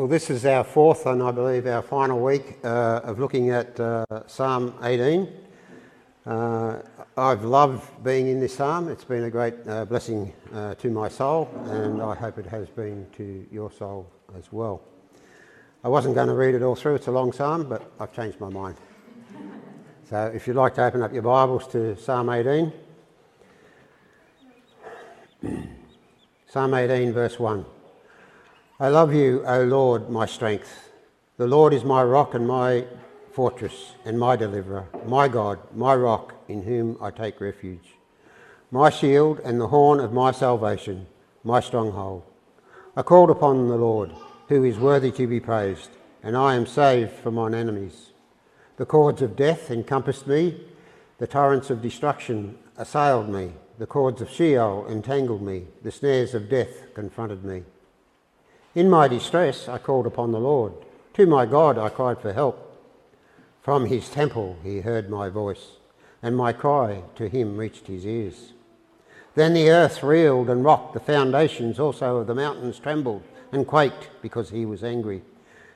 Well, this is our fourth and I believe our final week uh, of looking at uh, Psalm 18. Uh, I've loved being in this psalm. It's been a great uh, blessing uh, to my soul, and I hope it has been to your soul as well. I wasn't going to read it all through, it's a long psalm, but I've changed my mind. So if you'd like to open up your Bibles to Psalm 18. Psalm 18, verse 1. I love you, O Lord, my strength. The Lord is my rock and my fortress and my deliverer, my God, my rock in whom I take refuge, my shield and the horn of my salvation, my stronghold. I called upon the Lord, who is worthy to be praised, and I am saved from mine enemies. The cords of death encompassed me, the torrents of destruction assailed me, the cords of Sheol entangled me, the snares of death confronted me. In my distress, I called upon the Lord. To my God, I cried for help. From his temple, he heard my voice, and my cry to him reached his ears. Then the earth reeled and rocked, the foundations also of the mountains trembled and quaked because he was angry.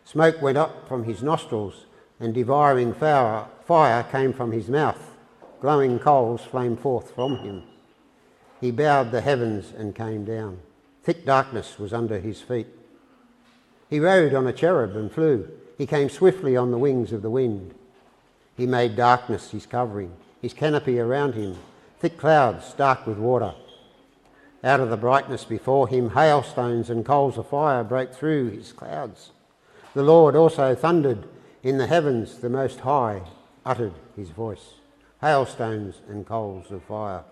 Smoke went up from his nostrils, and devouring fire came from his mouth. Glowing coals flamed forth from him. He bowed the heavens and came down. Thick darkness was under his feet. He rode on a cherub and flew. He came swiftly on the wings of the wind. He made darkness his covering, his canopy around him, thick clouds dark with water. Out of the brightness before him, hailstones and coals of fire broke through his clouds. The Lord also thundered in the heavens, the Most High uttered his voice, hailstones and coals of fire.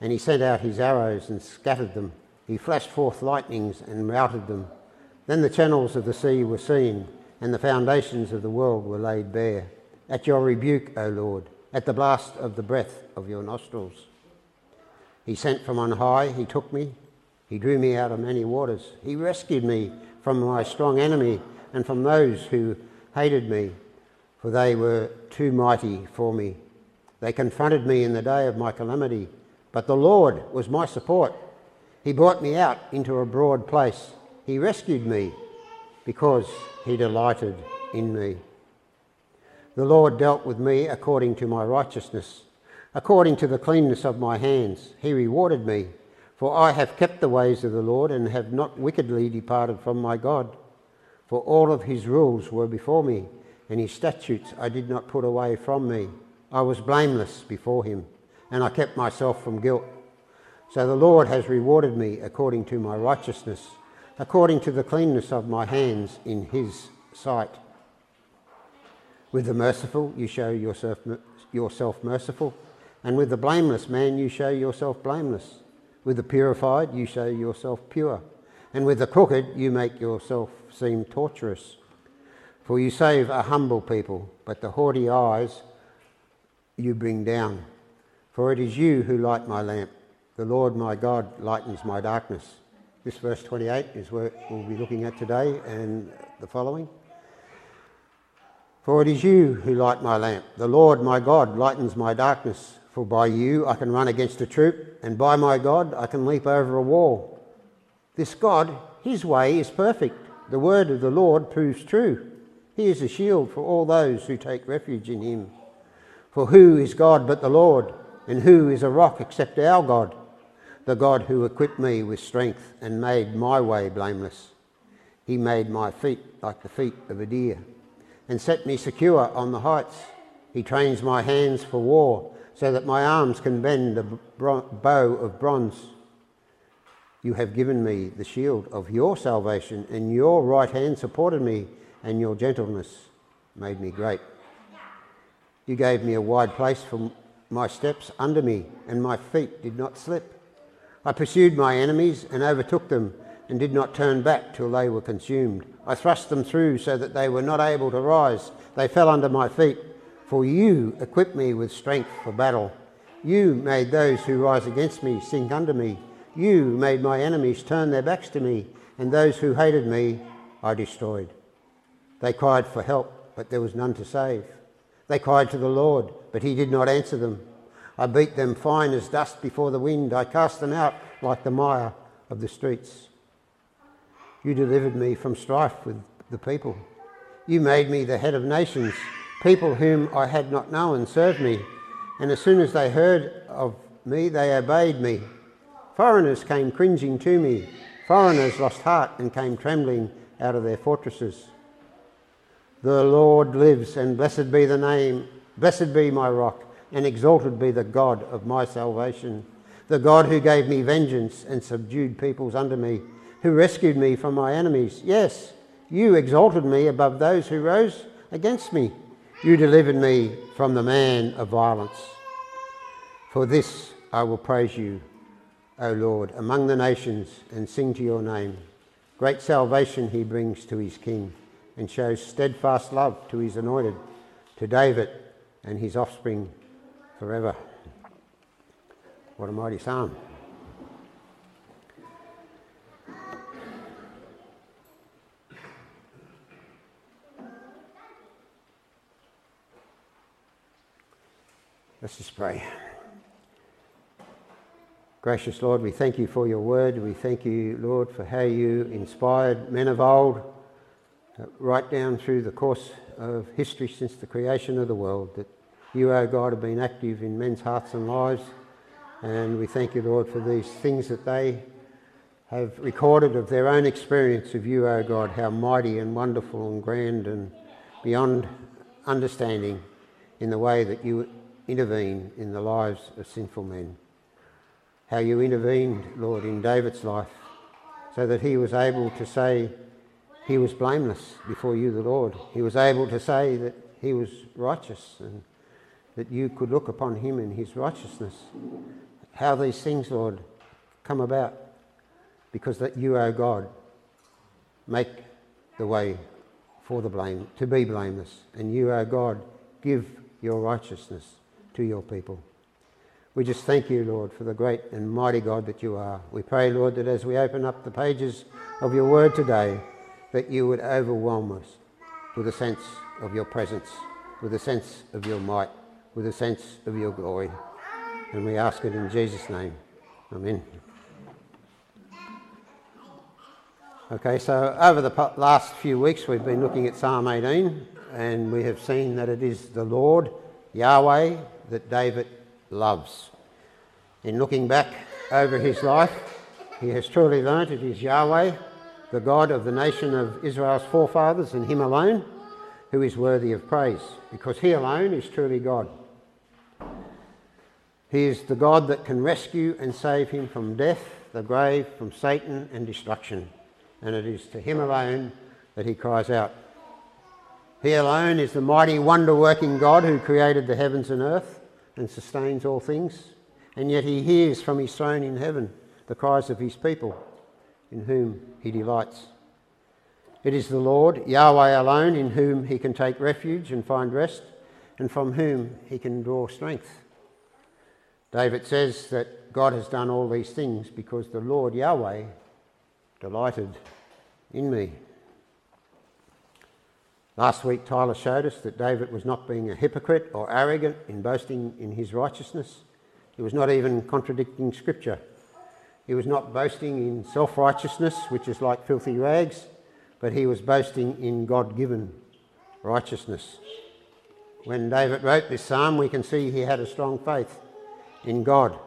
And he sent out his arrows and scattered them. He flashed forth lightnings and routed them. Then the channels of the sea were seen, and the foundations of the world were laid bare. At your rebuke, O Lord, at the blast of the breath of your nostrils. He sent from on high, he took me, he drew me out of many waters. He rescued me from my strong enemy and from those who hated me, for they were too mighty for me. They confronted me in the day of my calamity, but the Lord was my support. He brought me out into a broad place. He rescued me because he delighted in me. The Lord dealt with me according to my righteousness, according to the cleanness of my hands. He rewarded me, for I have kept the ways of the Lord and have not wickedly departed from my God. For all of his rules were before me, and his statutes I did not put away from me. I was blameless before him, and I kept myself from guilt. So the Lord has rewarded me according to my righteousness according to the cleanness of my hands in his sight. With the merciful you show yourself, yourself merciful, and with the blameless man you show yourself blameless. With the purified you show yourself pure, and with the crooked you make yourself seem torturous. For you save a humble people, but the haughty eyes you bring down. For it is you who light my lamp. The Lord my God lightens my darkness. This verse 28 is what we'll be looking at today and the following. For it is you who light my lamp. The Lord my God lightens my darkness. For by you I can run against a troop, and by my God I can leap over a wall. This God, his way is perfect. The word of the Lord proves true. He is a shield for all those who take refuge in him. For who is God but the Lord? And who is a rock except our God? The God who equipped me with strength and made my way blameless. He made my feet like the feet of a deer and set me secure on the heights. He trains my hands for war so that my arms can bend a bow of bronze. You have given me the shield of your salvation, and your right hand supported me, and your gentleness made me great. You gave me a wide place for my steps under me, and my feet did not slip. I pursued my enemies and overtook them and did not turn back till they were consumed. I thrust them through so that they were not able to rise. They fell under my feet. For you equipped me with strength for battle. You made those who rise against me sink under me. You made my enemies turn their backs to me, and those who hated me I destroyed. They cried for help, but there was none to save. They cried to the Lord, but he did not answer them. I beat them fine as dust before the wind. I cast them out like the mire of the streets. You delivered me from strife with the people. You made me the head of nations. People whom I had not known served me, and as soon as they heard of me, they obeyed me. Foreigners came cringing to me. Foreigners lost heart and came trembling out of their fortresses. The Lord lives, and blessed be the name, blessed be my rock, and exalted be the God of my salvation. The God who gave me vengeance and subdued peoples under me, who rescued me from my enemies. Yes, you exalted me above those who rose against me. You delivered me from the man of violence. For this I will praise you, O Lord, among the nations and sing to your name. Great salvation he brings to his king and shows steadfast love to his anointed, to David and his offspring forever. What a mighty psalm. Let's just pray. Gracious Lord, we thank you for your word. We thank you, Lord, for how you inspired men of old uh, right down through the course of history since the creation of the world. That you, O God, have been active in men's hearts and lives. And we thank you, Lord, for these things that they have recorded of their own experience of you, O God, how mighty and wonderful and grand and beyond understanding in the way that you intervene in the lives of sinful men. How you intervened, Lord, in David's life so that he was able to say he was blameless before you, the Lord. He was able to say that he was righteous and that you could look upon him in his righteousness. How these things, Lord, come about because that you, O God, make the way for the blame, to be blameless. And you, O God, give your righteousness to your people. We just thank you, Lord, for the great and mighty God that you are. We pray, Lord, that as we open up the pages of your word today, that you would overwhelm us with a sense of your presence, with a sense of your might, with a sense of your glory. And we ask it in Jesus' name. Amen. Okay, so over the last few weeks we've been looking at Psalm 18 and we have seen that it is the Lord, Yahweh, that David loves. In looking back over his life, he has truly learnt it is Yahweh, the God of the nation of Israel's forefathers, and him alone who is worthy of praise, because he alone is truly God. He is the God that can rescue and save him from death, the grave, from Satan and destruction. And it is to him alone that he cries out. He alone is the mighty, wonder working God who created the heavens and earth and sustains all things, and yet he hears from his throne in heaven the cries of his people, in whom he delights. It is the Lord, Yahweh alone, in whom he can take refuge and find rest, and from whom he can draw strength. David says that God has done all these things because the Lord, Yahweh, delighted in me. Last week, Tyler showed us that David was not being a hypocrite or arrogant in boasting in his righteousness. He was not even contradicting Scripture. He was not boasting in self righteousness, which is like filthy rags, but he was boasting in God given righteousness. When David wrote this psalm, we can see he had a strong faith in God,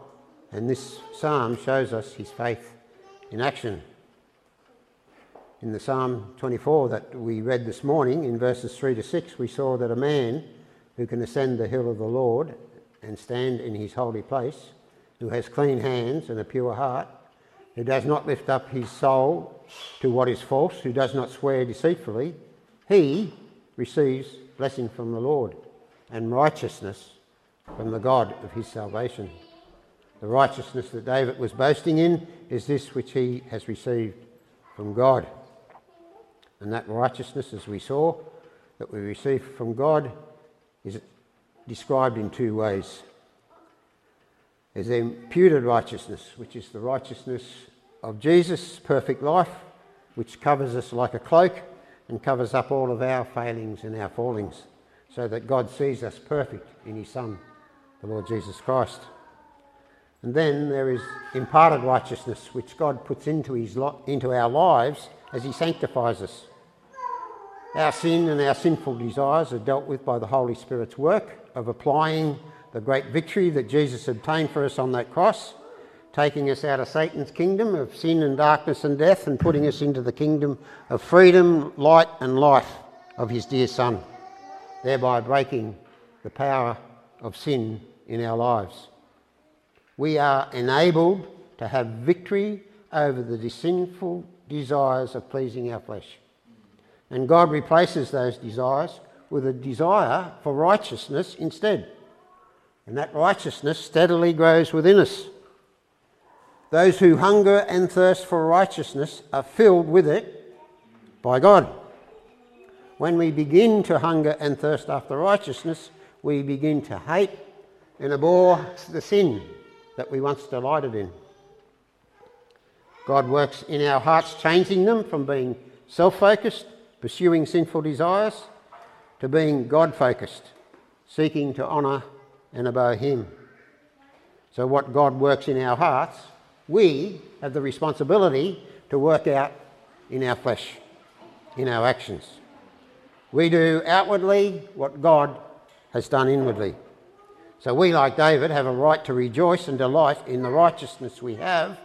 and this psalm shows us his faith in action. In the Psalm 24 that we read this morning, in verses 3 to 6, we saw that a man who can ascend the hill of the Lord and stand in his holy place, who has clean hands and a pure heart, who does not lift up his soul to what is false, who does not swear deceitfully, he receives blessing from the Lord and righteousness from the God of his salvation. The righteousness that David was boasting in is this which he has received from God. And that righteousness, as we saw, that we receive from God is described in two ways. There's the imputed righteousness, which is the righteousness of Jesus' perfect life, which covers us like a cloak and covers up all of our failings and our fallings, so that God sees us perfect in His Son, the Lord Jesus Christ. And then there is imparted righteousness, which God puts into, his lo- into our lives as He sanctifies us. Our sin and our sinful desires are dealt with by the Holy Spirit's work of applying the great victory that Jesus obtained for us on that cross, taking us out of Satan's kingdom of sin and darkness and death and putting us into the kingdom of freedom, light, and life of His dear Son, thereby breaking the power of sin in our lives. We are enabled to have victory over the sinful desires of pleasing our flesh. And God replaces those desires with a desire for righteousness instead. And that righteousness steadily grows within us. Those who hunger and thirst for righteousness are filled with it by God. When we begin to hunger and thirst after righteousness, we begin to hate and abhor the sin that we once delighted in. God works in our hearts, changing them from being self focused pursuing sinful desires, to being God focused, seeking to honour and obey Him. So, what God works in our hearts, we have the responsibility to work out in our flesh, in our actions. We do outwardly what God has done inwardly. So, we, like David, have a right to rejoice and delight in the righteousness we have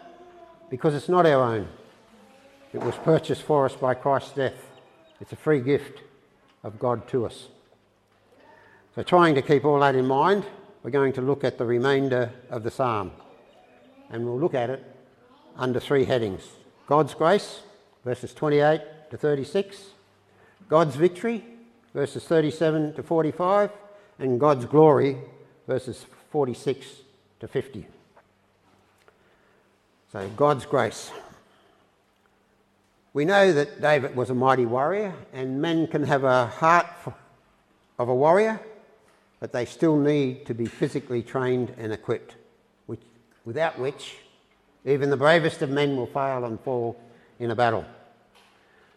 because it's not our own. It was purchased for us by Christ's death. It's a free gift of God to us. So, trying to keep all that in mind, we're going to look at the remainder of the psalm. And we'll look at it under three headings God's grace, verses 28 to 36, God's victory, verses 37 to 45, and God's glory, verses 46 to 50. So, God's grace. We know that David was a mighty warrior, and men can have a heart of a warrior, but they still need to be physically trained and equipped, which, without which even the bravest of men will fail and fall in a battle.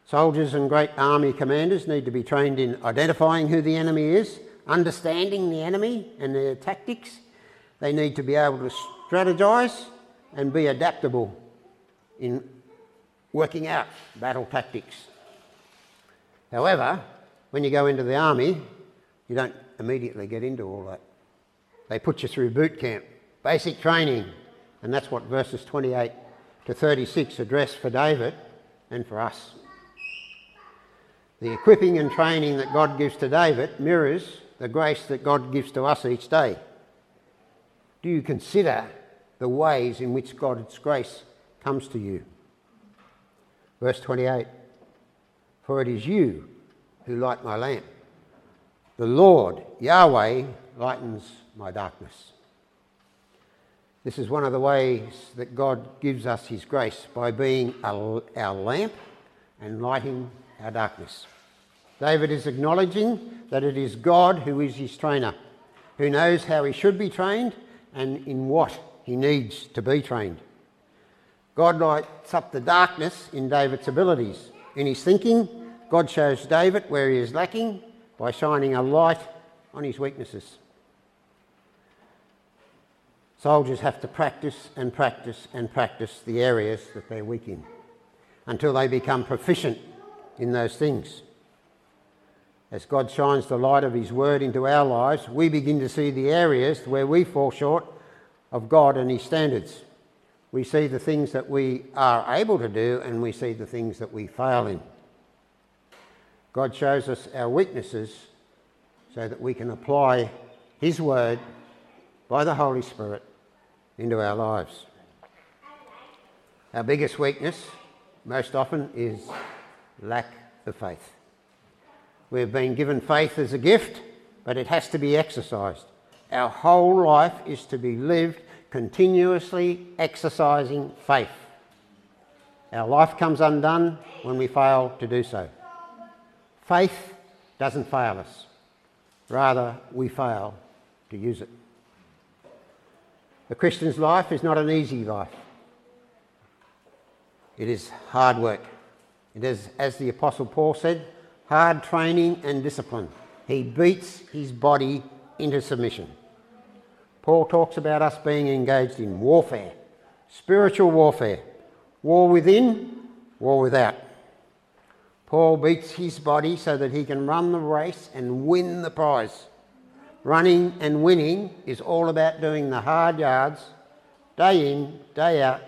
Soldiers and great army commanders need to be trained in identifying who the enemy is, understanding the enemy and their tactics. They need to be able to strategise and be adaptable in working out battle tactics. However, when you go into the army, you don't immediately get into all that. They put you through boot camp, basic training, and that's what verses 28 to 36 address for David and for us. The equipping and training that God gives to David mirrors the grace that God gives to us each day. Do you consider the ways in which God's grace comes to you? Verse 28 For it is you who light my lamp. The Lord, Yahweh, lightens my darkness. This is one of the ways that God gives us His grace by being our lamp and lighting our darkness. David is acknowledging that it is God who is his trainer, who knows how he should be trained and in what he needs to be trained. God lights up the darkness in David's abilities. In his thinking, God shows David where he is lacking by shining a light on his weaknesses. Soldiers have to practice and practice and practice the areas that they're weak in until they become proficient in those things. As God shines the light of His Word into our lives, we begin to see the areas where we fall short of God and His standards. We see the things that we are able to do and we see the things that we fail in. God shows us our weaknesses so that we can apply His Word by the Holy Spirit into our lives. Our biggest weakness, most often, is lack of faith. We've been given faith as a gift, but it has to be exercised. Our whole life is to be lived continuously exercising faith. Our life comes undone when we fail to do so. Faith doesn't fail us, rather, we fail to use it. The Christian's life is not an easy life, it is hard work. It is, as the Apostle Paul said, hard training and discipline. He beats his body into submission. Paul talks about us being engaged in warfare, spiritual warfare, war within, war without. Paul beats his body so that he can run the race and win the prize. Running and winning is all about doing the hard yards day in, day out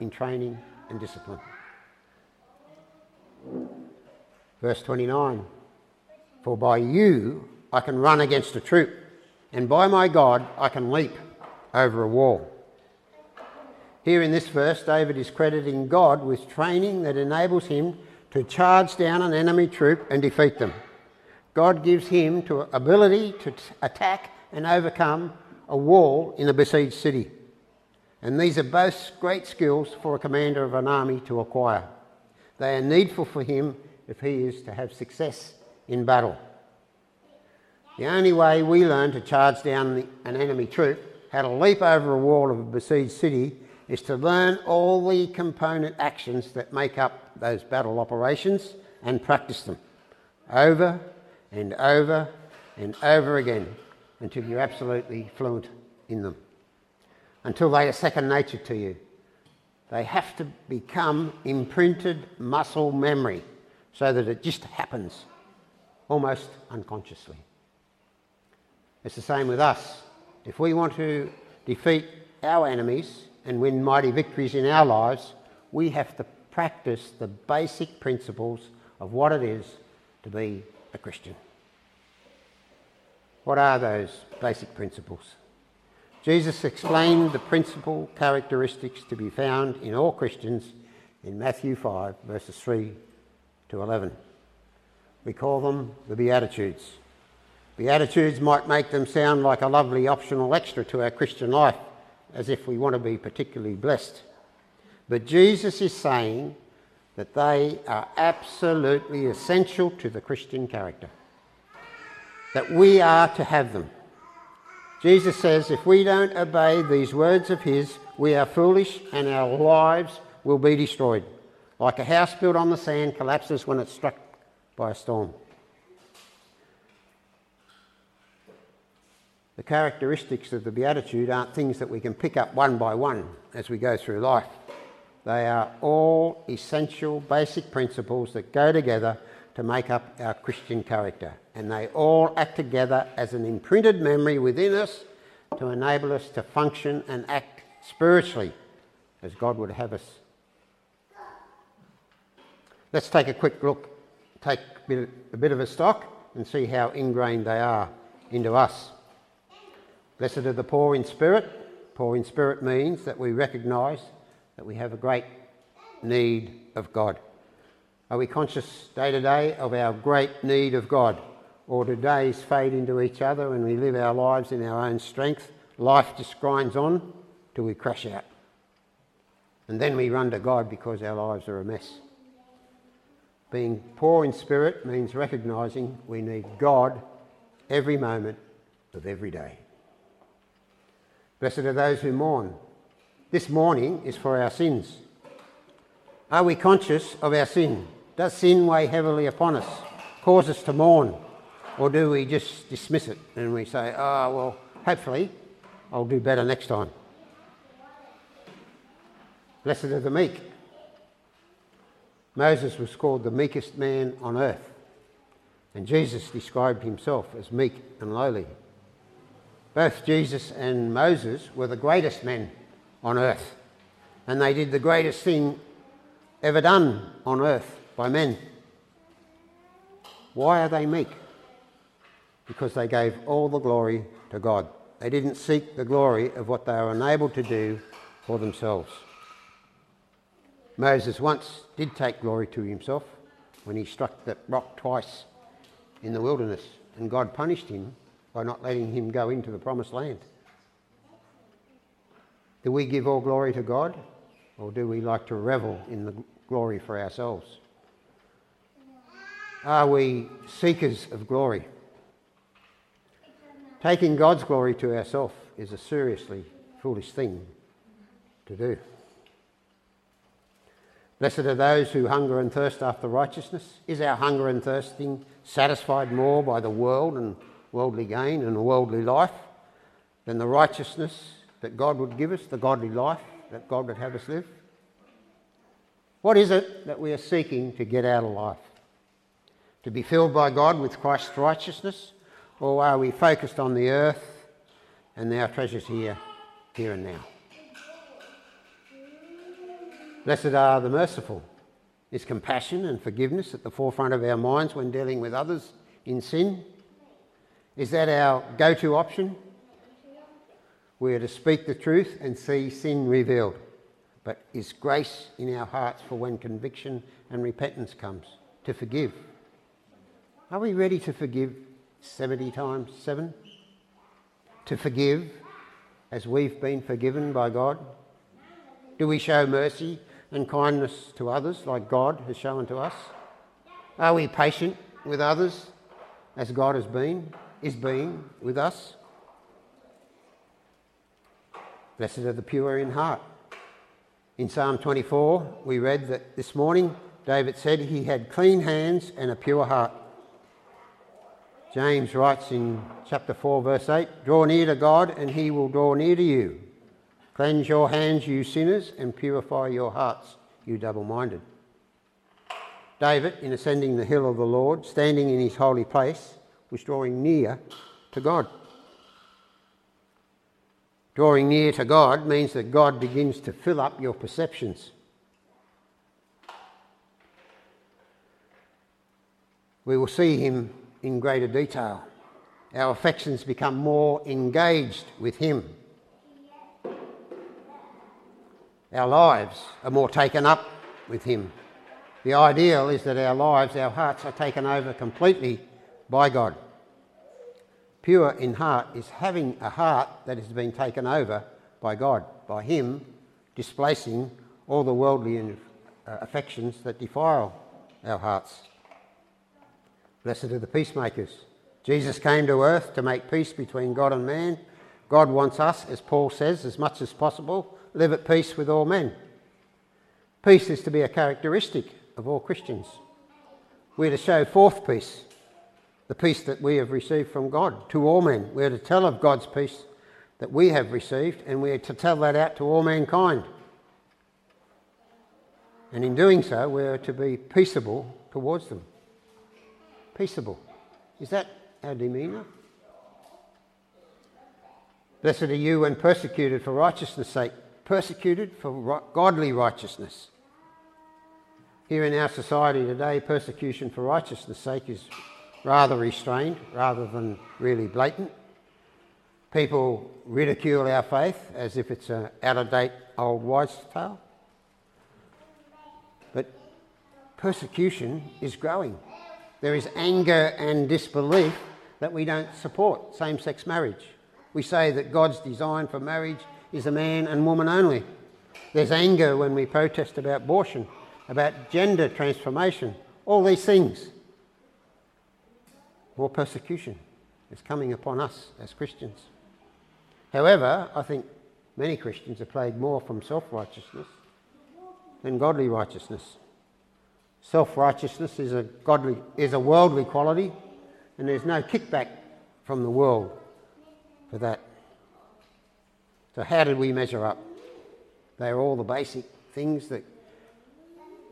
in training and discipline. Verse 29 For by you I can run against a troop, and by my God I can leap over a wall. Here in this verse, David is crediting God with training that enables him to charge down an enemy troop and defeat them. God gives him to ability to t- attack and overcome a wall in a besieged city. And these are both great skills for a commander of an army to acquire. They are needful for him if he is to have success in battle. The only way we learn to charge down the, an enemy troop, how to leap over a wall of a besieged city, is to learn all the component actions that make up those battle operations and practice them over and over and over again until you're absolutely fluent in them, until they are second nature to you. They have to become imprinted muscle memory so that it just happens almost unconsciously. It's the same with us. If we want to defeat our enemies and win mighty victories in our lives, we have to practice the basic principles of what it is to be a Christian. What are those basic principles? Jesus explained the principal characteristics to be found in all Christians in Matthew 5, verses 3 to 11. We call them the Beatitudes. Beatitudes might make them sound like a lovely optional extra to our Christian life, as if we want to be particularly blessed. But Jesus is saying that they are absolutely essential to the Christian character, that we are to have them. Jesus says if we don't obey these words of His, we are foolish and our lives will be destroyed, like a house built on the sand collapses when it's struck by a storm. The characteristics of the Beatitude aren't things that we can pick up one by one as we go through life. They are all essential, basic principles that go together to make up our Christian character. And they all act together as an imprinted memory within us to enable us to function and act spiritually as God would have us. Let's take a quick look, take a bit, of a stock, and see how ingrained they are into us. Blessed are the poor in spirit. Poor in spirit means that we recognise that we have a great need of God. Are we conscious day to day of our great need of God? Or do days fade into each other and we live our lives in our own strength? Life just grinds on till we crash out. And then we run to God because our lives are a mess. Being poor in spirit means recognising we need God every moment of every day. Blessed are those who mourn, this mourning is for our sins. Are we conscious of our sin? Does sin weigh heavily upon us, cause us to mourn? Or do we just dismiss it and we say, oh, well, hopefully I'll do better next time? Blessed are the meek. Moses was called the meekest man on earth, and Jesus described himself as meek and lowly. Both Jesus and Moses were the greatest men on earth. And they did the greatest thing ever done on earth by men. Why are they meek? Because they gave all the glory to God. They didn't seek the glory of what they were unable to do for themselves. Moses once did take glory to himself when he struck that rock twice in the wilderness, and God punished him by not letting him go into the promised land. Do we give all glory to God or do we like to revel in the glory for ourselves? Are we seekers of glory? Taking God's glory to ourselves is a seriously foolish thing to do. Blessed are those who hunger and thirst after righteousness. Is our hunger and thirsting satisfied more by the world and worldly gain and worldly life than the righteousness that God would give us, the godly life that God would have us live? What is it that we are seeking to get out of life? To be filled by God with Christ's righteousness? Or are we focused on the earth and our treasures here, here and now? Blessed are the merciful. Is compassion and forgiveness at the forefront of our minds when dealing with others in sin? Is that our go to option? We are to speak the truth and see sin revealed. But is grace in our hearts for when conviction and repentance comes? To forgive. Are we ready to forgive 70 times 7? To forgive as we've been forgiven by God? Do we show mercy and kindness to others like God has shown to us? Are we patient with others as God has been, is being with us? Blessed are the pure in heart. In Psalm 24, we read that this morning David said he had clean hands and a pure heart. James writes in chapter 4, verse 8 Draw near to God, and he will draw near to you. Cleanse your hands, you sinners, and purify your hearts, you double minded. David, in ascending the hill of the Lord, standing in his holy place, was drawing near to God. Drawing near to God means that God begins to fill up your perceptions. We will see Him in greater detail. Our affections become more engaged with Him. Our lives are more taken up with Him. The ideal is that our lives, our hearts, are taken over completely by God. Pure in heart is having a heart that has been taken over by God, by Him displacing all the worldly uh, affections that defile our hearts. Blessed are the peacemakers. Jesus came to earth to make peace between God and man. God wants us, as Paul says, as much as possible, live at peace with all men. Peace is to be a characteristic of all Christians. We're to show forth peace the peace that we have received from God to all men. We are to tell of God's peace that we have received, and we are to tell that out to all mankind. And in doing so, we are to be peaceable towards them. Peaceable. Is that our demeanour? Blessed are you when persecuted for righteousness' sake, persecuted for godly righteousness. Here in our society today, persecution for righteousness' sake is rather restrained rather than really blatant. People ridicule our faith as if it's an out of date old wives' tale. But persecution is growing. There is anger and disbelief that we don't support same sex marriage. We say that God's design for marriage is a man and woman only. There's anger when we protest about abortion, about gender transformation, all these things more persecution is coming upon us as Christians. However, I think many Christians are plagued more from self righteousness than godly righteousness. Self righteousness is a, godly, is a worldly quality, and there's no kickback from the world for that. So, how did we measure up? They are all the basic things that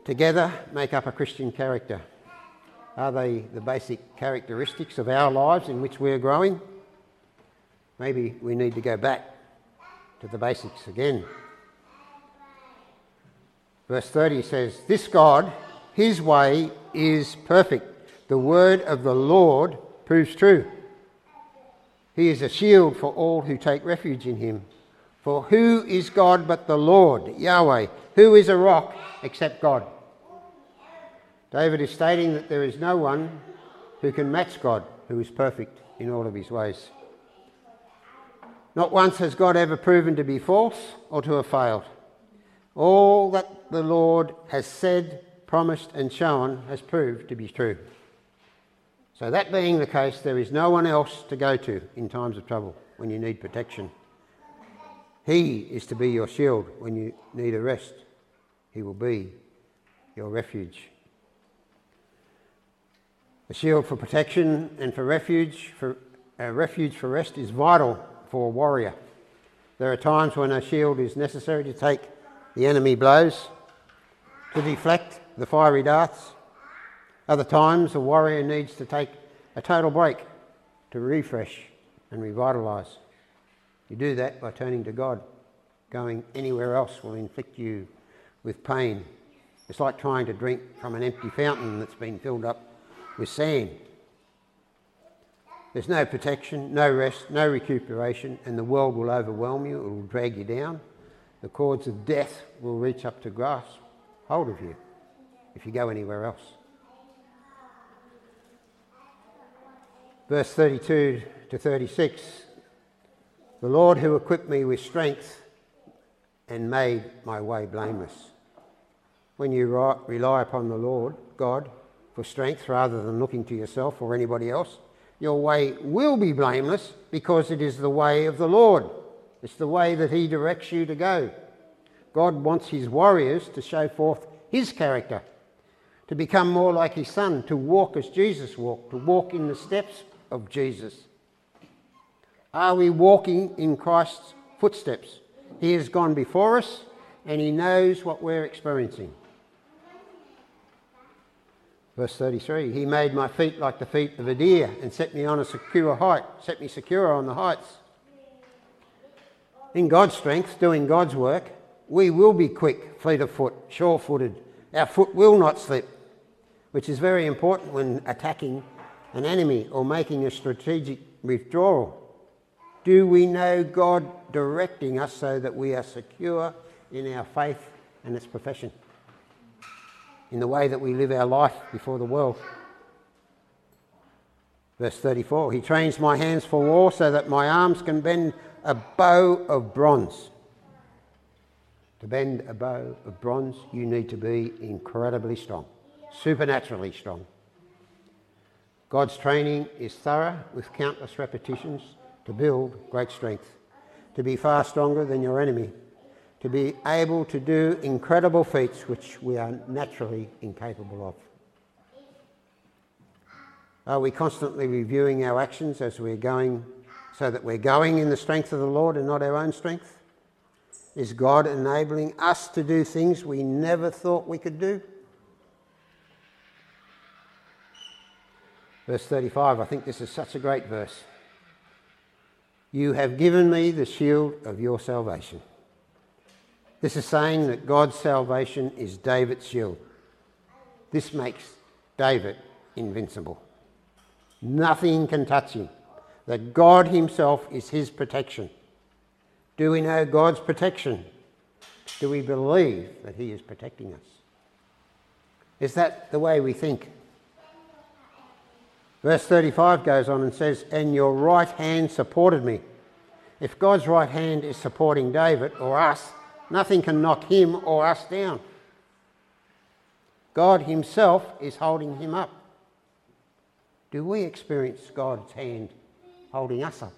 together make up a Christian character. Are they the basic characteristics of our lives in which we are growing? Maybe we need to go back to the basics again. Verse 30 says, This God, his way is perfect. The word of the Lord proves true. He is a shield for all who take refuge in him. For who is God but the Lord, Yahweh? Who is a rock except God? David is stating that there is no one who can match God, who is perfect in all of his ways. Not once has God ever proven to be false or to have failed. All that the Lord has said, promised, and shown has proved to be true. So, that being the case, there is no one else to go to in times of trouble when you need protection. He is to be your shield when you need a rest. He will be your refuge. A shield for protection and for refuge, for a refuge for rest is vital for a warrior. There are times when a shield is necessary to take the enemy blows, to deflect the fiery darts. Other times, a warrior needs to take a total break to refresh and revitalise. You do that by turning to God. Going anywhere else will inflict you with pain. It's like trying to drink from an empty fountain that's been filled up with sand. There's no protection, no rest, no recuperation, and the world will overwhelm you, it will drag you down. The cords of death will reach up to grasp hold of you if you go anywhere else. Verse 32 to 36 The Lord who equipped me with strength and made my way blameless. When you rely upon the Lord God for strength rather than looking to yourself or anybody else, your way will be blameless because it is the way of the Lord. It's the way that He directs you to go. God wants His warriors to show forth His character, to become more like His Son, to walk as Jesus walked, to walk in the steps of Jesus. Are we walking in Christ's footsteps? He has gone before us and He knows what we're experiencing. Verse 33 He made my feet like the feet of a deer and set me on a secure height, set me secure on the heights. In God's strength, doing God's work, we will be quick, fleet of foot, sure footed. Our foot will not slip, which is very important when attacking an enemy or making a strategic withdrawal. Do we know God directing us so that we are secure in our faith and its profession? in the way that we live our life before the world. Verse 34 He trains my hands for war so that my arms can bend a bow of bronze. To bend a bow of bronze, you need to be incredibly strong, supernaturally strong. God's training is thorough with countless repetitions to build great strength, to be far stronger than your enemy to be able to do incredible feats which we are naturally incapable of. Are we constantly reviewing our actions as we're going so that we're going in the strength of the Lord and not our own strength? Is God enabling us to do things we never thought we could do? Verse 35, I think this is such a great verse. You have given me the shield of your salvation. This is saying that God's salvation is David's shield. This makes David invincible. Nothing can touch him. That God Himself is his protection. Do we know God's protection? Do we believe that He is protecting us? Is that the way we think? Verse 35 goes on and says, And your right hand supported me. If God's right hand is supporting David or us, Nothing can knock him or us down. God Himself is holding him up. Do we experience God's hand holding us up?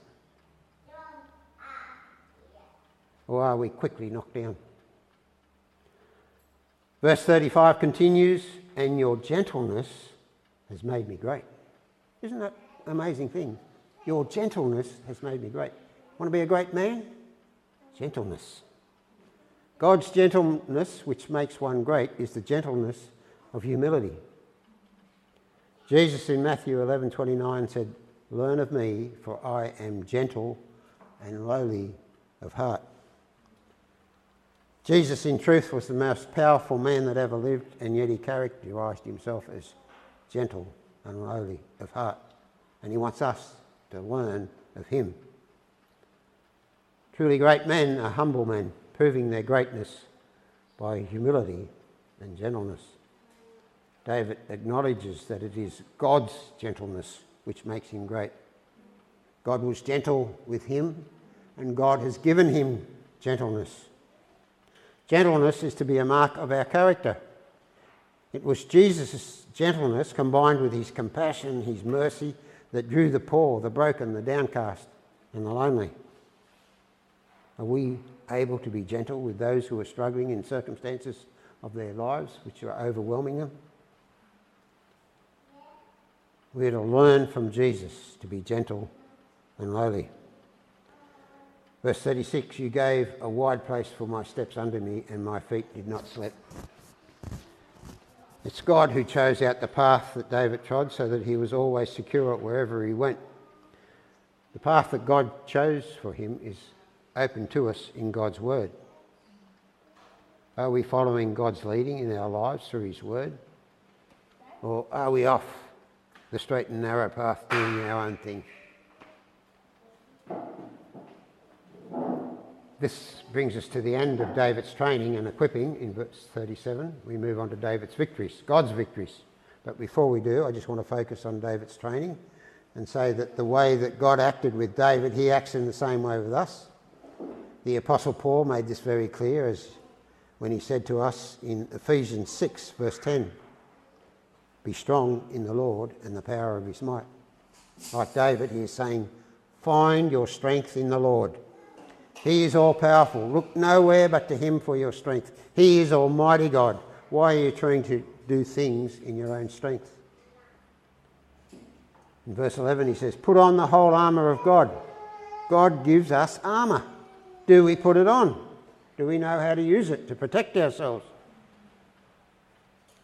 Or are we quickly knocked down? Verse 35 continues, and your gentleness has made me great. Isn't that an amazing thing? Your gentleness has made me great. Want to be a great man? Gentleness. God's gentleness, which makes one great, is the gentleness of humility. Jesus in Matthew 11:29 said, "Learn of me, for I am gentle and lowly of heart." Jesus, in truth, was the most powerful man that ever lived, and yet he characterized himself as gentle and lowly of heart. And he wants us to learn of him. Truly great men are humble men proving their greatness by humility and gentleness. David acknowledges that it is God's gentleness which makes him great. God was gentle with him, and God has given him gentleness. Gentleness is to be a mark of our character. It was Jesus' gentleness combined with his compassion, his mercy, that drew the poor, the broken, the downcast, and the lonely. Are we able to be gentle with those who are struggling in circumstances of their lives which are overwhelming them? We're to learn from Jesus to be gentle and lowly. Verse 36 You gave a wide place for my steps under me, and my feet did not slip. It's God who chose out the path that David trod so that he was always secure wherever he went. The path that God chose for him is open to us in God's Word. Are we following God's leading in our lives through His Word? Or are we off the straight and narrow path doing our own thing? This brings us to the end of David's training and equipping in verse 37. We move on to David's victories, God's victories. But before we do, I just want to focus on David's training and say that the way that God acted with David, he acts in the same way with us. The Apostle Paul made this very clear as when he said to us in Ephesians 6, verse 10 Be strong in the Lord and the power of his might. Like David, he is saying, Find your strength in the Lord. He is all powerful. Look nowhere but to Him for your strength. He is Almighty God. Why are you trying to do things in your own strength? In verse 11, he says, Put on the whole armour of God. God gives us armour. Do we put it on? Do we know how to use it to protect ourselves?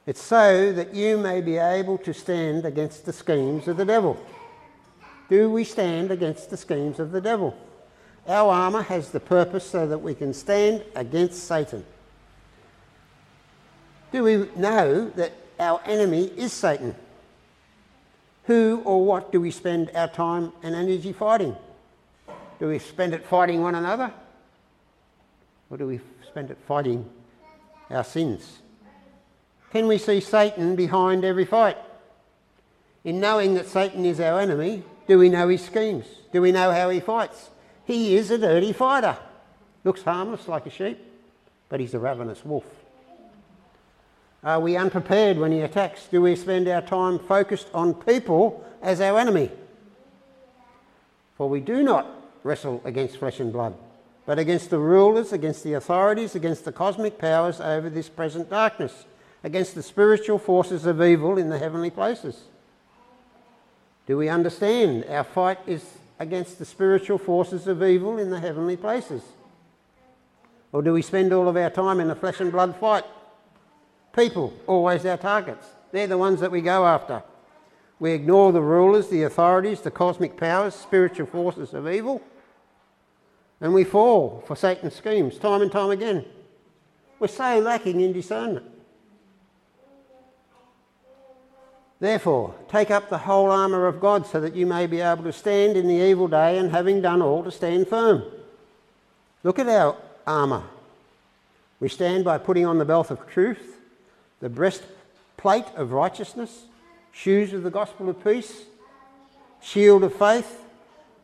It's so that you may be able to stand against the schemes of the devil. Do we stand against the schemes of the devil? Our armour has the purpose so that we can stand against Satan. Do we know that our enemy is Satan? Who or what do we spend our time and energy fighting? Do we spend it fighting one another? Or do we spend it fighting our sins? Can we see Satan behind every fight? In knowing that Satan is our enemy, do we know his schemes? Do we know how he fights? He is a dirty fighter. Looks harmless like a sheep, but he's a ravenous wolf. Are we unprepared when he attacks? Do we spend our time focused on people as our enemy? For we do not wrestle against flesh and blood, but against the rulers, against the authorities, against the cosmic powers over this present darkness, against the spiritual forces of evil in the heavenly places. Do we understand our fight is against the spiritual forces of evil in the heavenly places? Or do we spend all of our time in a flesh and blood fight? People, always our targets. They're the ones that we go after. We ignore the rulers, the authorities, the cosmic powers, spiritual forces of evil, and we fall for Satan's schemes time and time again. We're so lacking in discernment. Therefore, take up the whole armour of God so that you may be able to stand in the evil day and having done all to stand firm. Look at our armour. We stand by putting on the belt of truth, the breastplate of righteousness, shoes of the gospel of peace, shield of faith,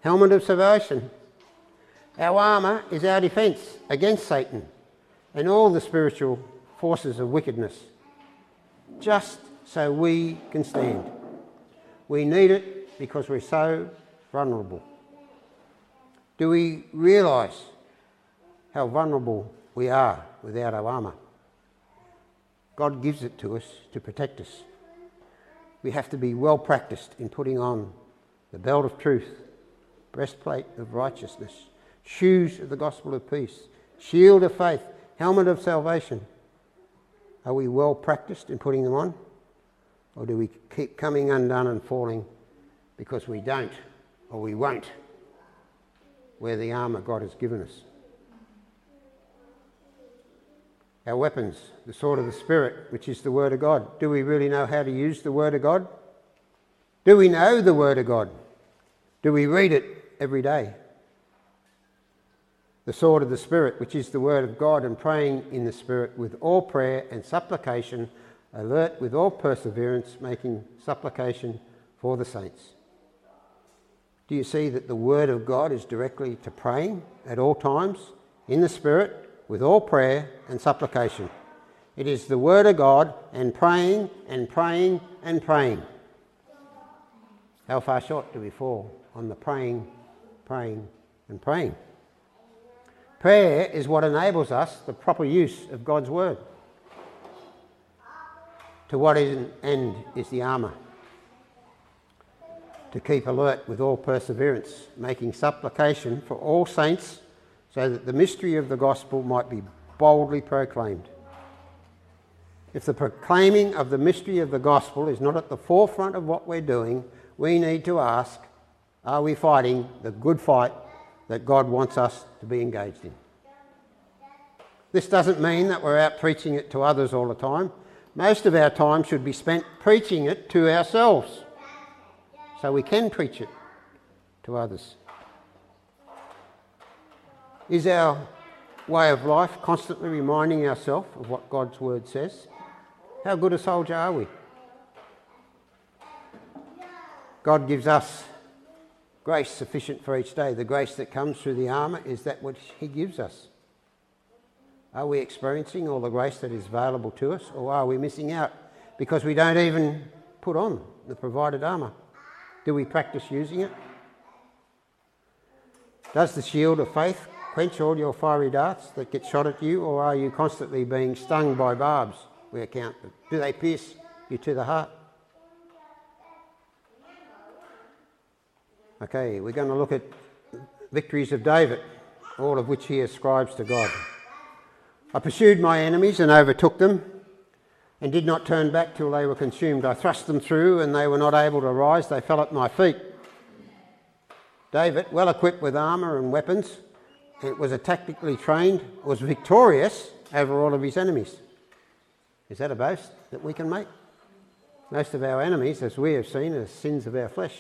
helmet of salvation. Our armour is our defence against Satan and all the spiritual forces of wickedness. Just so we can stand. We need it because we're so vulnerable. Do we realise how vulnerable we are without our armour? God gives it to us to protect us. We have to be well practiced in putting on the belt of truth, breastplate of righteousness, shoes of the gospel of peace, shield of faith, helmet of salvation. Are we well practiced in putting them on? Or do we keep coming undone and falling because we don't or we won't wear the armour God has given us? Our weapons, the sword of the Spirit, which is the Word of God. Do we really know how to use the Word of God? Do we know the Word of God? Do we read it every day? The sword of the Spirit, which is the Word of God, and praying in the Spirit with all prayer and supplication alert with all perseverance, making supplication for the saints. Do you see that the Word of God is directly to praying at all times in the Spirit with all prayer and supplication? It is the Word of God and praying and praying and praying. How far short do we fall on the praying, praying, and praying? Prayer is what enables us the proper use of God's Word. To what end is the armour? To keep alert with all perseverance, making supplication for all saints, so that the mystery of the gospel might be boldly proclaimed. If the proclaiming of the mystery of the gospel is not at the forefront of what we're doing, we need to ask are we fighting the good fight that God wants us to be engaged in? This doesn't mean that we're out preaching it to others all the time. Most of our time should be spent preaching it to ourselves so we can preach it to others. Is our way of life constantly reminding ourselves of what God's word says? How good a soldier are we? God gives us grace sufficient for each day. The grace that comes through the armour is that which He gives us. Are we experiencing all the grace that is available to us, or are we missing out because we don't even put on the provided armour? Do we practice using it? Does the shield of faith quench all your fiery darts that get shot at you, or are you constantly being stung by barbs? We account. Do they pierce you to the heart? Okay, we're going to look at victories of David, all of which he ascribes to God. I pursued my enemies and overtook them, and did not turn back till they were consumed. I thrust them through, and they were not able to rise. They fell at my feet. David, well equipped with armour and weapons, and was a tactically trained, was victorious over all of his enemies. Is that a boast that we can make? Most of our enemies, as we have seen, are sins of our flesh.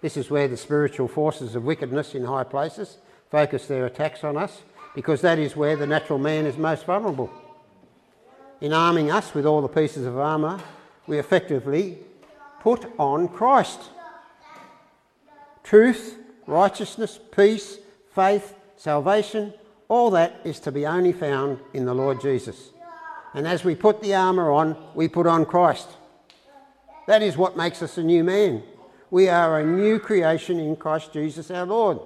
This is where the spiritual forces of wickedness in high places focus their attacks on us because that is where the natural man is most vulnerable. In arming us with all the pieces of armour, we effectively put on Christ. Truth, righteousness, peace, faith, salvation, all that is to be only found in the Lord Jesus. And as we put the armour on, we put on Christ. That is what makes us a new man. We are a new creation in Christ Jesus our Lord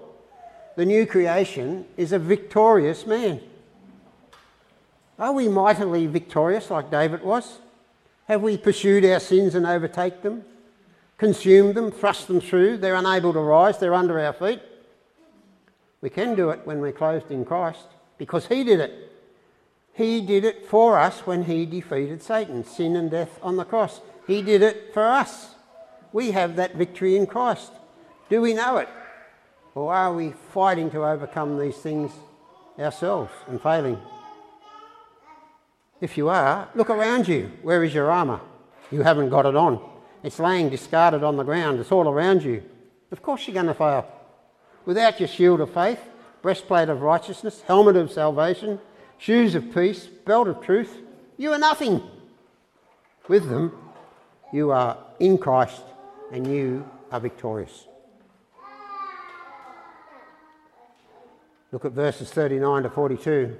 the new creation is a victorious man. Are we mightily victorious like David was? Have we pursued our sins and overtake them? Consumed them, thrust them through? They're unable to rise, they're under our feet. We can do it when we're clothed in Christ because He did it. He did it for us when He defeated Satan, sin and death on the cross. He did it for us. We have that victory in Christ. Do we know it? Or are we fighting to overcome these things ourselves and failing? If you are, look around you. Where is your armour? You haven't got it on. It's laying discarded on the ground. It's all around you. Of course you're going to fail. Without your shield of faith, breastplate of righteousness, helmet of salvation, shoes of peace, belt of truth, you are nothing. With them, you are in Christ and you are victorious. Look at verses 39 to 42.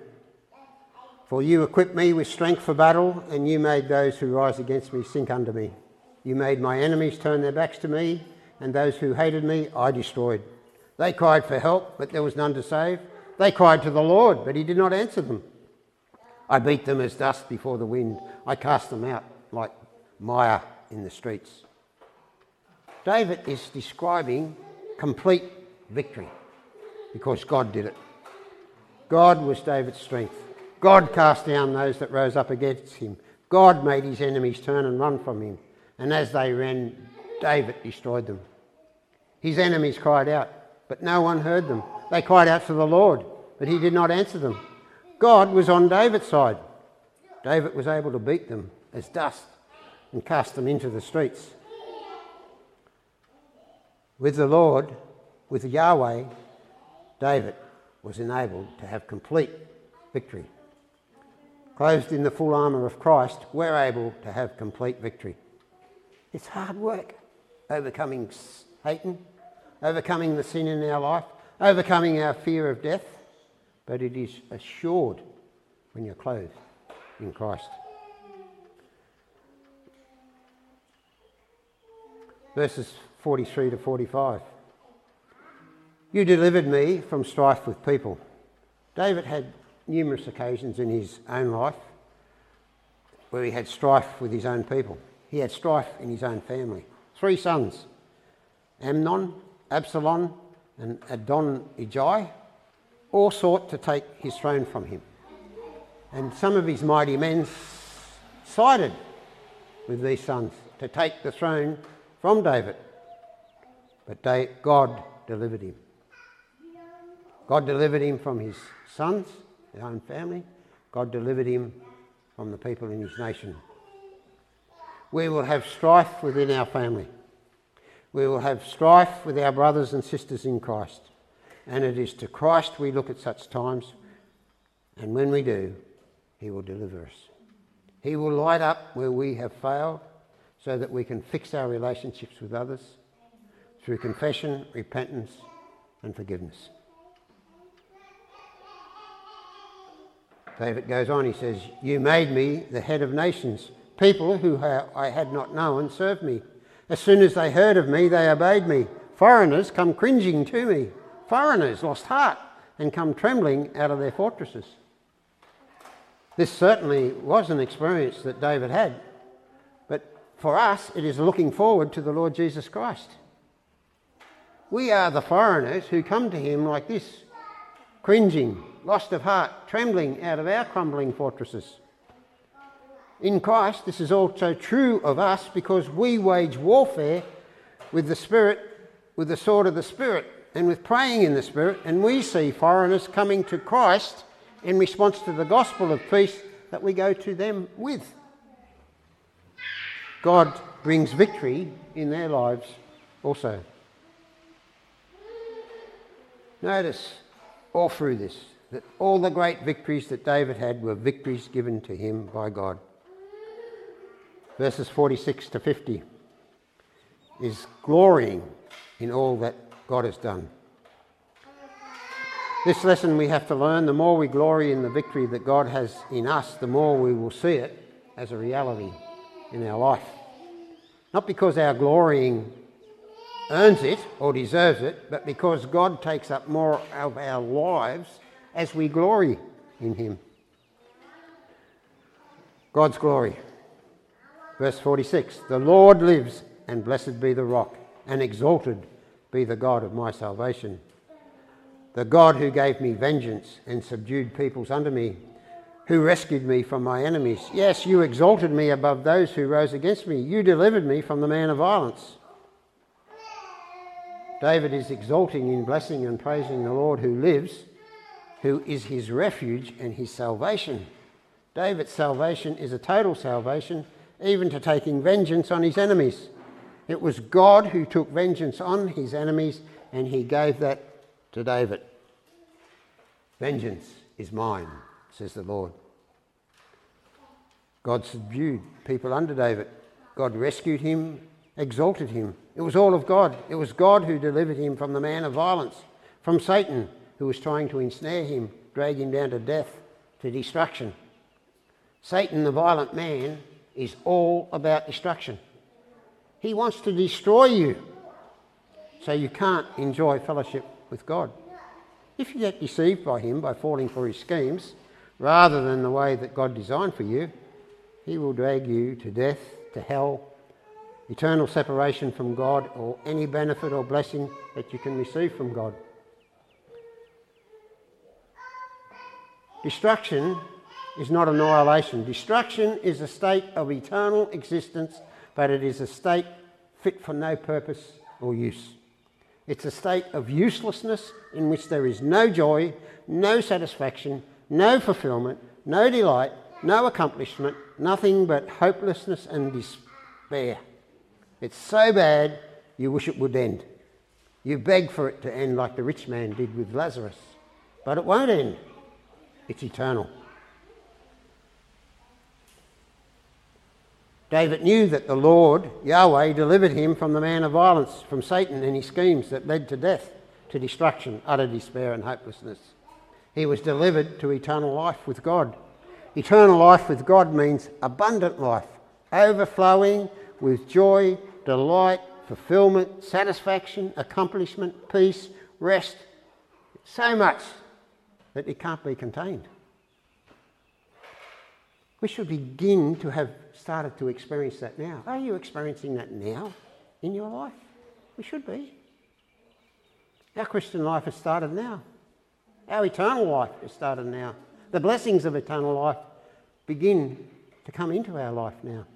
For you equipped me with strength for battle, and you made those who rise against me sink under me. You made my enemies turn their backs to me, and those who hated me I destroyed. They cried for help, but there was none to save. They cried to the Lord, but he did not answer them. I beat them as dust before the wind. I cast them out like mire in the streets. David is describing complete victory because God did it. God was David's strength. God cast down those that rose up against him. God made his enemies turn and run from him. And as they ran, David destroyed them. His enemies cried out, but no one heard them. They cried out to the Lord, but he did not answer them. God was on David's side. David was able to beat them as dust and cast them into the streets. With the Lord, with Yahweh, David was enabled to have complete victory. Clothed in the full armour of Christ, we're able to have complete victory. It's hard work overcoming Satan, overcoming the sin in our life, overcoming our fear of death, but it is assured when you're clothed in Christ. Verses 43 to 45. You delivered me from strife with people. David had numerous occasions in his own life where he had strife with his own people. He had strife in his own family. Three sons Amnon, Absalom, and Adonijah all sought to take his throne from him. And some of his mighty men sided with these sons to take the throne from David. But God delivered him. God delivered him from his sons, his own family. God delivered him from the people in his nation. We will have strife within our family. We will have strife with our brothers and sisters in Christ. And it is to Christ we look at such times. And when we do, he will deliver us. He will light up where we have failed so that we can fix our relationships with others through confession, repentance, and forgiveness. David goes on, he says, You made me the head of nations. People who I had not known served me. As soon as they heard of me, they obeyed me. Foreigners come cringing to me. Foreigners lost heart and come trembling out of their fortresses. This certainly was an experience that David had. But for us, it is looking forward to the Lord Jesus Christ. We are the foreigners who come to him like this, cringing, lost of heart, trembling out of our crumbling fortresses. In Christ, this is also true of us because we wage warfare with the Spirit, with the sword of the Spirit, and with praying in the Spirit, and we see foreigners coming to Christ in response to the gospel of peace that we go to them with. God brings victory in their lives also. Notice all through this that all the great victories that David had were victories given to him by God. Verses 46 to 50 is glorying in all that God has done. This lesson we have to learn the more we glory in the victory that God has in us, the more we will see it as a reality in our life. Not because our glorying earns it or deserves it, but because God takes up more of our lives as we glory in Him. God's glory. Verse 46 The Lord lives, and blessed be the rock, and exalted be the God of my salvation the God who gave me vengeance and subdued peoples under me, who rescued me from my enemies. Yes, you exalted me above those who rose against me. You delivered me from the man of violence. David is exalting in blessing and praising the Lord who lives, who is his refuge and his salvation. David's salvation is a total salvation, even to taking vengeance on his enemies. It was God who took vengeance on his enemies, and he gave that to David Vengeance is mine, says the Lord. God subdued people under David. God rescued him, exalted him. It was all of God. It was God who delivered him from the man of violence, from Satan, who was trying to ensnare him, drag him down to death, to destruction. Satan, the violent man, is all about destruction. He wants to destroy you so you can't enjoy fellowship with God. If you get deceived by him by falling for his schemes, rather than the way that God designed for you, he will drag you to death, to hell, eternal separation from God, or any benefit or blessing that you can receive from God. Destruction is not annihilation. Destruction is a state of eternal existence, but it is a state fit for no purpose or use. It's a state of uselessness in which there is no joy, no satisfaction, no fulfillment, no delight, no accomplishment, nothing but hopelessness and despair. It's so bad you wish it would end. You beg for it to end like the rich man did with Lazarus. But it won't end, it's eternal. David knew that the Lord, Yahweh, delivered him from the man of violence, from Satan and his schemes that led to death, to destruction, utter despair, and hopelessness. He was delivered to eternal life with God. Eternal life with God means abundant life, overflowing with joy, delight, fulfillment, satisfaction, accomplishment, peace, rest. So much that it can't be contained. We should begin to have started to experience that now. Are you experiencing that now in your life? We should be. Our Christian life has started now. Our eternal life has started now. The blessings of eternal life begin to come into our life now.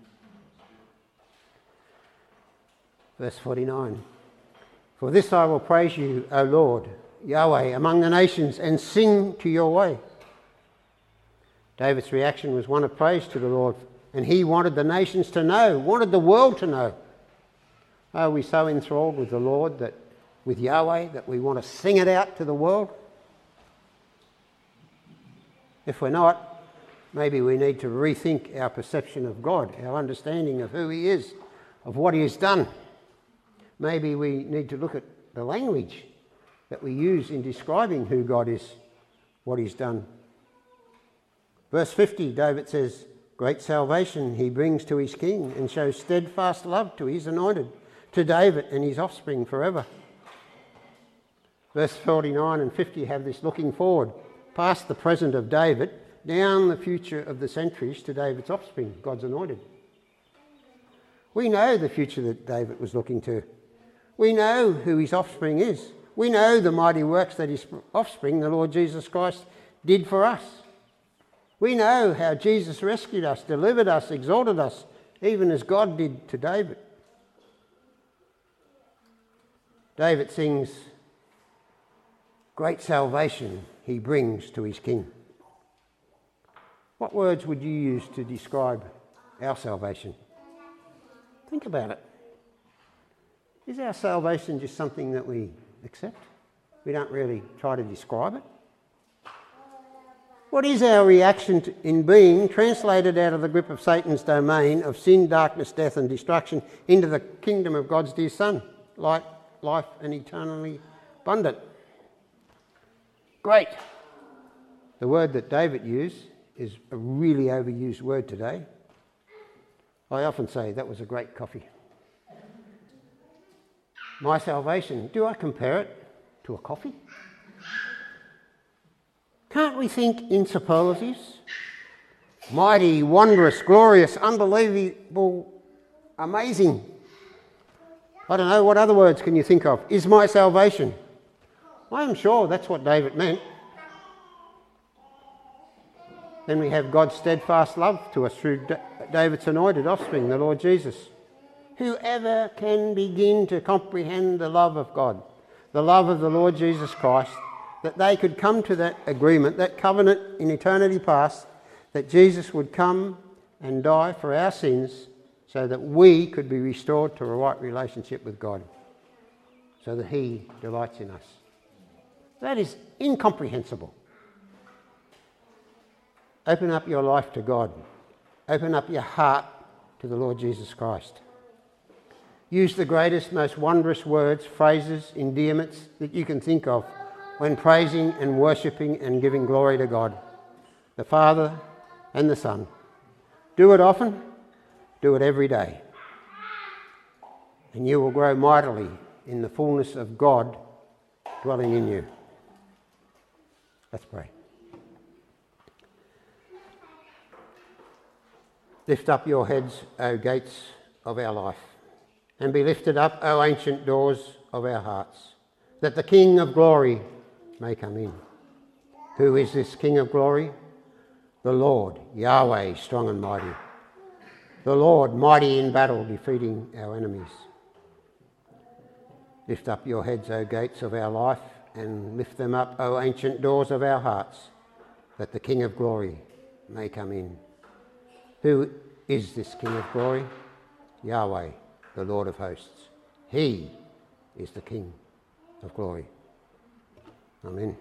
Verse 49 For this I will praise you, O Lord, Yahweh, among the nations, and sing to your way. David's reaction was one of praise to the Lord, and he wanted the nations to know, wanted the world to know. Are we so enthralled with the Lord that with Yahweh that we want to sing it out to the world? If we're not, maybe we need to rethink our perception of God, our understanding of who He is, of what He has done. Maybe we need to look at the language that we use in describing who God is, what He's done. Verse 50, David says, Great salvation he brings to his king and shows steadfast love to his anointed, to David and his offspring forever. Verse 49 and 50 have this looking forward, past the present of David, down the future of the centuries to David's offspring, God's anointed. We know the future that David was looking to. We know who his offspring is. We know the mighty works that his offspring, the Lord Jesus Christ, did for us. We know how Jesus rescued us, delivered us, exalted us, even as God did to David. David sings, Great salvation he brings to his king. What words would you use to describe our salvation? Think about it. Is our salvation just something that we accept? We don't really try to describe it? What is our reaction to, in being translated out of the grip of Satan's domain of sin, darkness, death, and destruction into the kingdom of God's dear Son, light, life, and eternally abundant? Great. The word that David used is a really overused word today. I often say that was a great coffee. My salvation, do I compare it to a coffee? Can't we think in superlatives? Mighty, wondrous, glorious, unbelievable, amazing. I don't know, what other words can you think of? Is my salvation? I am sure that's what David meant. Then we have God's steadfast love to us through David's anointed offspring, the Lord Jesus. Whoever can begin to comprehend the love of God, the love of the Lord Jesus Christ, that they could come to that agreement, that covenant in eternity past, that Jesus would come and die for our sins so that we could be restored to a right relationship with God, so that He delights in us. That is incomprehensible. Open up your life to God. Open up your heart to the Lord Jesus Christ. Use the greatest, most wondrous words, phrases, endearments that you can think of when praising and worshipping and giving glory to God, the Father and the Son. Do it often, do it every day. And you will grow mightily in the fullness of God dwelling in you. Let's pray. Lift up your heads, O gates of our life, and be lifted up, O ancient doors of our hearts, that the King of glory may come in. Who is this King of glory? The Lord, Yahweh, strong and mighty. The Lord, mighty in battle, defeating our enemies. Lift up your heads, O gates of our life, and lift them up, O ancient doors of our hearts, that the King of glory may come in. Who is this King of glory? Yahweh, the Lord of hosts. He is the King of glory. Amen.